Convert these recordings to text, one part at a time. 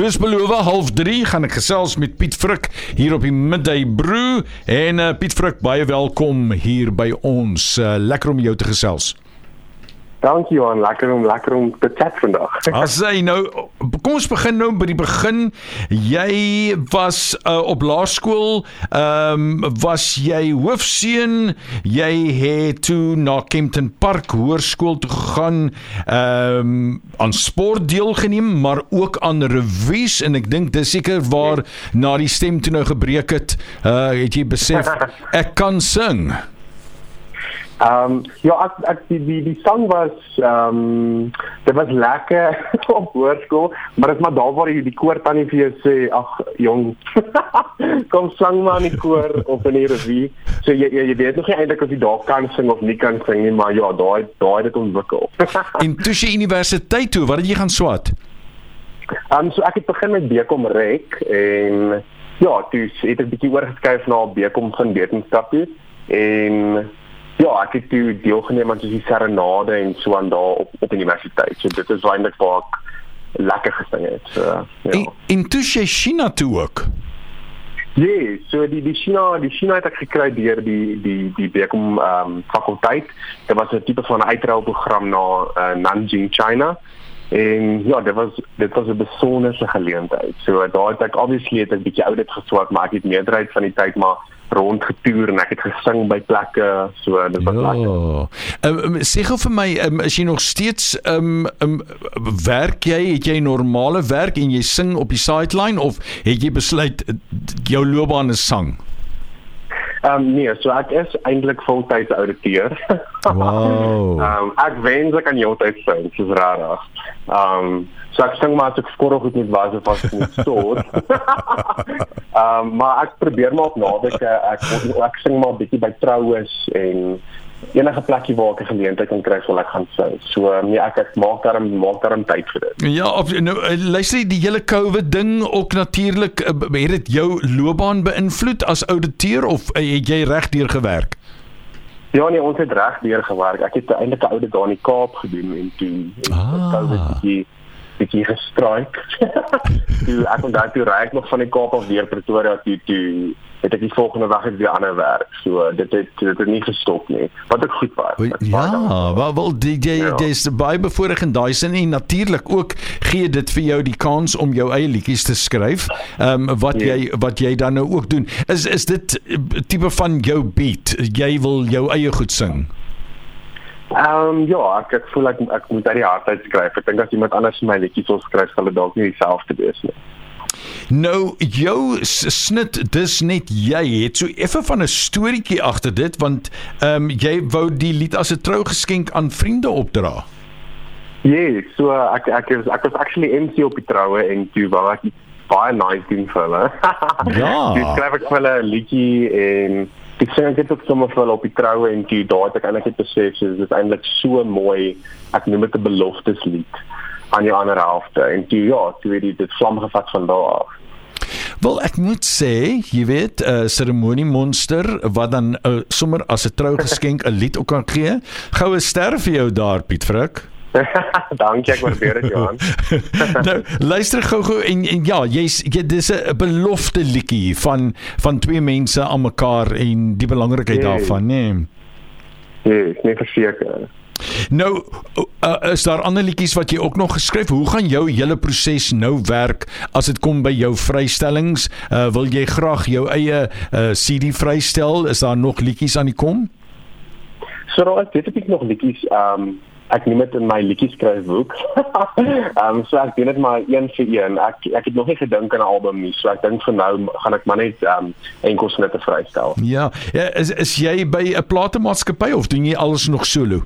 Soos beloof, half 3 gaan ek gesels met Piet Frik hier op die Midday Brew en uh, Piet Frik, baie welkom hier by ons. Uh, lekker om jou te gesels. Dankie Johan, lekker om lekker om te chat vandag. As jy nou kom ons begin nou by die begin. Jy was uh, op laerskool, ehm um, was jy hoofseun, jy het toe na Kempton Park Hoërskool toe gegaan, ehm um, aan sport deelgeneem, maar ook aan revues en ek dink dis seker waar na die stem toe nou gebreek het, uh, het jy besef ek kan sing. Ehm um, ja, ek, ek die die die sang was ehm um, dit was lekker op hoërskool, maar dit is maar daar waar jy die koor tannie vir jou sê, ag jong, kom sang maar in die koor of in die revue. So jy jy, jy weet nog nie eintlik of jy daar kan sing of nie kan sing nie, maar ja, daai daai het dit ontwikkel. en toe jy universiteit toe, wat het jy gaan swat? Ehm um, so ek het begin met Bekom Rek en ja, toe het ek 'n bietjie oorgeskuif na Bekom van wetenskap en Ja, ek het toe deelgeneem aan die serenade en so aan daar op op universiteit. So dit is eintlik waar ek lekker gesing het. So ja. En, en toe jy China toe ook. Ja, yes, so die die China, die China het ek gekry deur die die die Bekom ehm um, fakulteit. Dit was 'n tipe van uitruilprogram na uh, Nanjing, China. En ja, dit was dit was 'n besondere geleentheid. So daar het ek obviously het 'n bietjie oudit geswat, maar ek het meerderheid van die tyd maar rondgetoer en ek het gesing by plekke so dit was ja. lekker. Ehm um, sê gou vir my, um, is jy nog steeds ehm um, um, werk jy, het jy normale werk en jy sing op die sideline of het jy besluit jou loopbaan is sang? Ehm um, nee, so ek is eintlik voltyds ouditeur. Wow. Ehm um, ek wens ek kan heeltyd sing, dis rarig. Ehm um, so ek sing maar as ek skorrel goed met was of as ek moet stoor. Ehm um, maar ek probeer maar op naweek ek ek sing maar bietjie by troues en enige plekkie waar ek 'n geleentheid kan kry sal ek gaan sing. So nee, ek ek maak daar maak daar 'n tyd vir dit. Ja, op, nou eh, luister die hele COVID ding ook natuurlik eh, het dit jou loopbaan beïnvloed as ouditeur of eh, het jy reg deur gewerk? Ja nee, ons het reg deur gewerk. Ek het eintlik 'n audit daar in die Kaap gedoen en toe ah. COVID bietjie bietjie gestraik. toe ek daai toe ry ek nog van die Kaap af weer Pretoria toe toe het ek die volgende dag weer ander werk. So dit het dit het nie gestop nie. Wat ek goed was. Ja, wel wel die jy ja. dis baie bevoorreg in daai sin en natuurlik ook gee dit vir jou die kans om jou eie liedjies te skryf. Ehm um, wat ja. jy wat jy dan nou ook doen. Is is dit tipe van jou beat? Jy wil jou eie goed sing. Ehm um, ja, ek ek voel ek ek moet daai hardheid skryf. Ek dink as iemand anders my liedjies wil skryf, sal dit dalk nie dieselfde wees nie. Nou jou snit dis net jy het so effe van 'n storieetjie agter dit want ehm um, jy wou die lied as 'n trougeskenk aan vriende opdra. Ja, yes, so ek ek is ek was actually MC op die troue en toe wou ek baie nice doen vir hulle. ja. Dis skryf ek vir hulle 'n liedjie en ek sê ek het ook sommer hulle op die troue en toe daar het ek eintlik besef so dit is eintlik so mooi. Ek noem dit 'n belofteslied aan die ander helfte en toe ja, toe het dit vlam gevat van daar af. Wel ek moet sê, jy weet, 'n uh, seremonie monster wat dan uh, sommer as 'n trougeskenk 'n lied ook kan gee. Goue ster vir jou daar Piet Frik. Dankie, ek waardeer dit Johan. nou, luister gou-gou en, en ja, jy's jy, dis 'n belofte liedjie van van twee mense aan mekaar en die belangrikheid nee. daarvan, nê. Nee. Nee, nee, verseker. Nou uh, is daar ander liedjies wat jy ook nog geskryf? Hoe gaan jou hele proses nou werk as dit kom by jou vrystellings? Uh, wil jy graag jou eie uh, CD vrystel? Is daar nog liedjies aan die kom? So, ek weet ek nog liedjies um ek neem dit in my liedjie skryfboek. Ehm um, so ek doen dit maar een vir een. Ek ek het nog nie gedink aan 'n album nie. So ek dink vir nou gaan ek maar net ehm um, enkels net te vrystel. Ja, ja is is jy by 'n platemaatskappy of doen jy alles nog solo?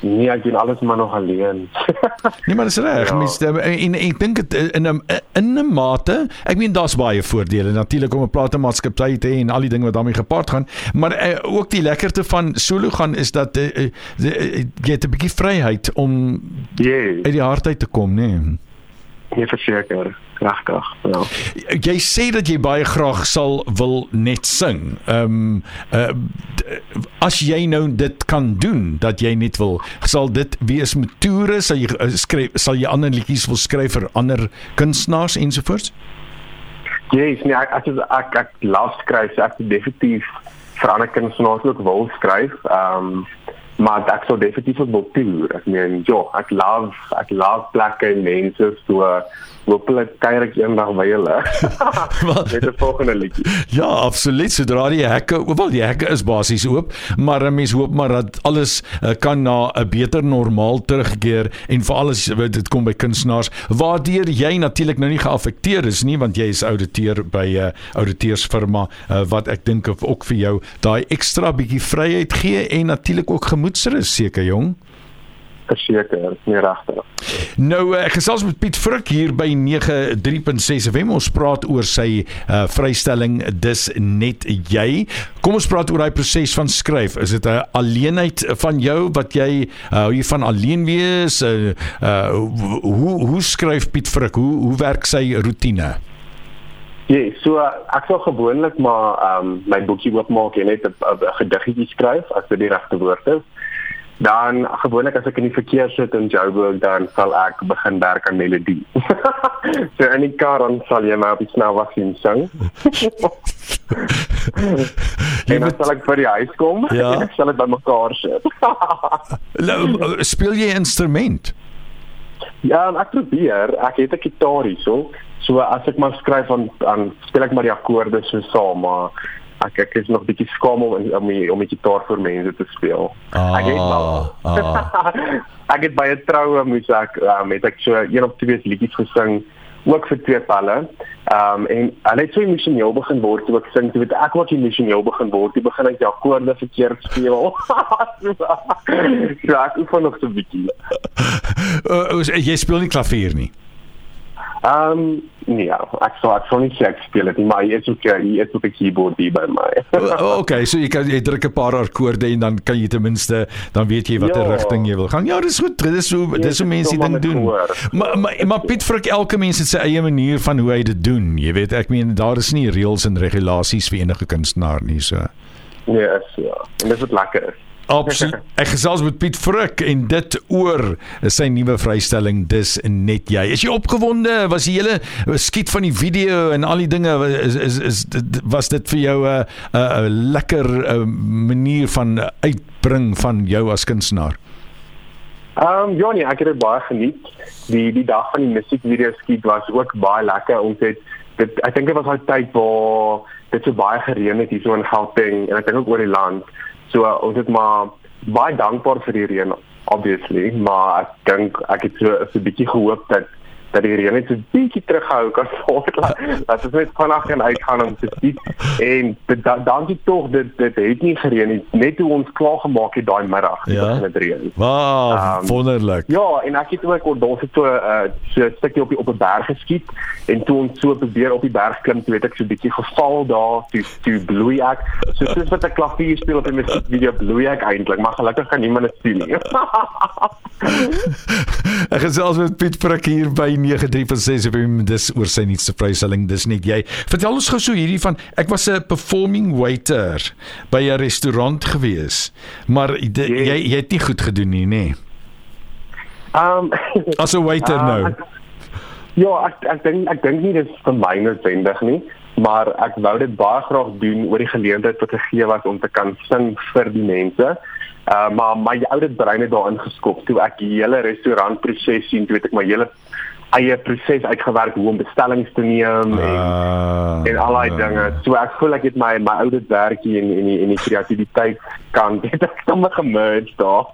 Nee, ek doen alles maar nog alleen. nee, maar dis reg. Ja. Mens en, ek dink dit in 'n in 'n mate, ek meen daar's baie voordele natuurlik om 'n platemaatskappy te hê en al die dinge wat daarmee gepaard gaan, maar uh, ook die lekkerte van solo gaan is dat uh, uh, jy het 'n bietjie vryheid om yes. uit die hardheid te kom, nê. Nee. Nee, verseker. Regtig. Ja. Jy sê dat jy baie graag sal wil net sing. Ehm um, uh, as jy nou dit kan doen dat jy net wil, sal dit wees met toere, sal jy uh, skryf sal jy ander liedjies wil skryf vir ander kunstenaars ensovoorts? Yes, nee, ek ek ek, ek laat skryf, ek definitief vir ander kunstenaars ook wil skryf. Ehm um, maar ek sou definitief wil toer. Ek meen, ja, ek love ek love plekke en mense so hopelik kuier ek eendag by julle. Met 'n volgende liedjie. Ja, absoluut. Sodra die hekke, wel die hekke is basies oop, maar 'n mens hoop maar dat alles uh, kan na 'n beter normaal terugkeer en vir alles dit kom by kunstenaars waardeur jy natuurlik nou nie geaffekteer is nie want jy is ouditeur by 'n uh, auditeursfirma uh, wat ek dink ook vir jou daai ekstra bietjie vryheid gee en natuurlik ook gemoedsrus seker jong verseker, nie regtig. Nou ek gesels met Piet Frik hier by 93.6 FM. Ons praat oor sy uh, vrystelling Dis net jy. Kom ons praat oor daai proses van skryf. Is dit 'n alleenheid van jou wat jy uh, hoe jy van alleen wees? Uh, uh, hoe hoe skryf Piet Frik? Hoe hoe werk sy rotine? Ja, so ek sou gewoonlik maar um, my boekie oopmaak en net 'n gediggie skryf as dit die regte woord is dan gewoonlik as ek in die verkeer sit in Joburg dan sal ek begin werk aan melodie. so in die kar dan sal jy maar op die snelweg sien sing. en dan sal ek vir die huis kom ja. en ek sal dit bymekaar sit. speel jy instrument? Ja, ek probeer. Ek het 'n gitaar hierso. So as ek maar skryf aan aan speel ek maar die akkoorde so saam, maar ek ek is nog bietjie skaam om om die, om die gitaar vir mense te speel. Ah, ek het wel. Ah. ek het by 'n troue moes ek um, het ek so een of twee liedjies gesing ook vir twee palle. Ehm um, en hulle het so emosioneel begin word toe ek sing, toe weet ek ook emosioneel begin word. Toe begin ek die akkoorde verkeerd speel. ja, ek voel nog so bietjie. uh, jy speel nie klavier nie. Ehm um, nee, ek sou ek sou nie sê ek speel dit nie, maar jy is ook jy is op 'n keyboard hier by my. okay, so jy kan jy druk 'n paar akkoorde en dan kan jy ten minste dan weet jy watter ja. rigting jy wil gaan. Ja, dis goed. Dis so ja, dis hoe mense dit doen. Maar maar maar Piet Frik elke mens het sy eie manier van hoe hy dit doen. Jy weet, ek meen daar is nie reëls en regulasies vir enige kunstenaar nie, so. Nee, is ja. En dis wat lekker is. Absoluut. Ek gesels met Piet Frik en dit oor sy nuwe vrystelling dis net jy. Is jy opgewonde? Was die hele skiet van die video en al die dinge is is, is was dit vir jou 'n 'n lekker a, manier van uitbring van jou as kunstenaar? Ehm um, ja nee, ek het dit baie geniet. Die die dag van die musiekvideo skiet was ook baie lekker. Ons het dit ek dink dit was al tyd waar dit so baie gereën het hier so in Gauteng en ek dink ook oor die land. So uh, ons het maar baie dankbaar vir die reën obviously, maar ek dink ek het so 'n bietjie gehoop dat dat die reën net so bietjie terughou kan voort dat dit net vanaand kan uitgaan om te sien en dankie tog dit dit het nie gereën nie net toe ons klaar gemaak het daai middag ja? het dit reën. Wow, um, wonderlik. Ja, en ek het ook daar het so 'n uh, so 'n stukkie op die op 'n berg geskiet en toe ons so probeer op die berg klim, toe het ek so 'n bietjie geval daar, toe toe bloei ek. So soos wat 'n klavier speel op 'n musiekvideo bloei ek eintlik, maar gelukkig kan niemand dit sien nie. ek gesels met Piet Prik hier by 93.6 op hom dis oor sy nuutste vrystelling dis net jy vertel ons gou so hierdie van ek was 'n performing waiter by 'n restaurant gewees maar de, yes. jy jy het nie goed gedoen nie nê um as 'n waiter uh, nou ek, ja ek ek dink ek dink nie dis vir my noodwendig nie maar ek wou dit baie graag doen oor die geleentheid wat gegee was om te kan sing vir die mense Uh, maar my ouer brein het daarin geskop toe ek die hele restaurantproses sien, toe weet ek my hele eie proses uitgewerk hoe om bestellings te neem en uh, en al daai uh, dinge. So ek voel ek het my my oude werkie en en die en die kreatiwiteit kan dit ek sommer gemerge daar.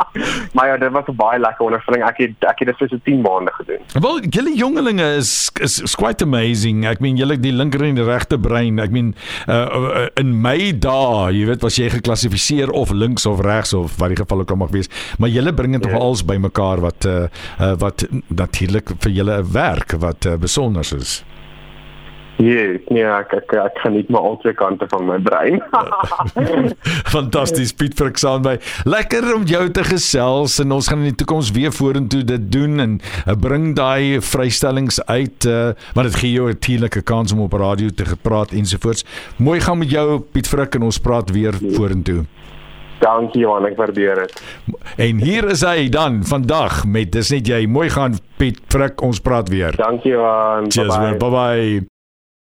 maar ja, dit was 'n baie lekker ondervinding. Ek het ek het dit vir so 10 maande gedoen. Wel, julle jongelinge is, is is quite amazing. Ek meen julle die linker en die regte brein. Ek meen uh, in my dae, jy weet, was jy geklassifiseer of links of regs of wat die geval ook al mag wees, maar julle bring dit yeah. tog ja. als bymekaar wat uh, uh, wat natuurlik vir julle 'n werk wat uh, besonder is. Yes, nee, ek ek, ek kan nie maar al twee kante van my brein. Fantasties Piet Frik saam by. Lekker om jou te gesels en ons gaan in die toekoms weer vorentoe dit doen en uh, bring daai vrystellings uit uh, want dit gee jou 'n natuurlike kans om op radio te gepraat ensovoorts. Mooi gaan met jou Piet Frik en ons praat weer yes. vorentoe. Dankie Johan, ek waardeer dit. En hier is hy dan vandag met dis net jy. Mooi gaan Piet Frik, ons praat weer. Dankie Johan. Bye bye. bye, -bye.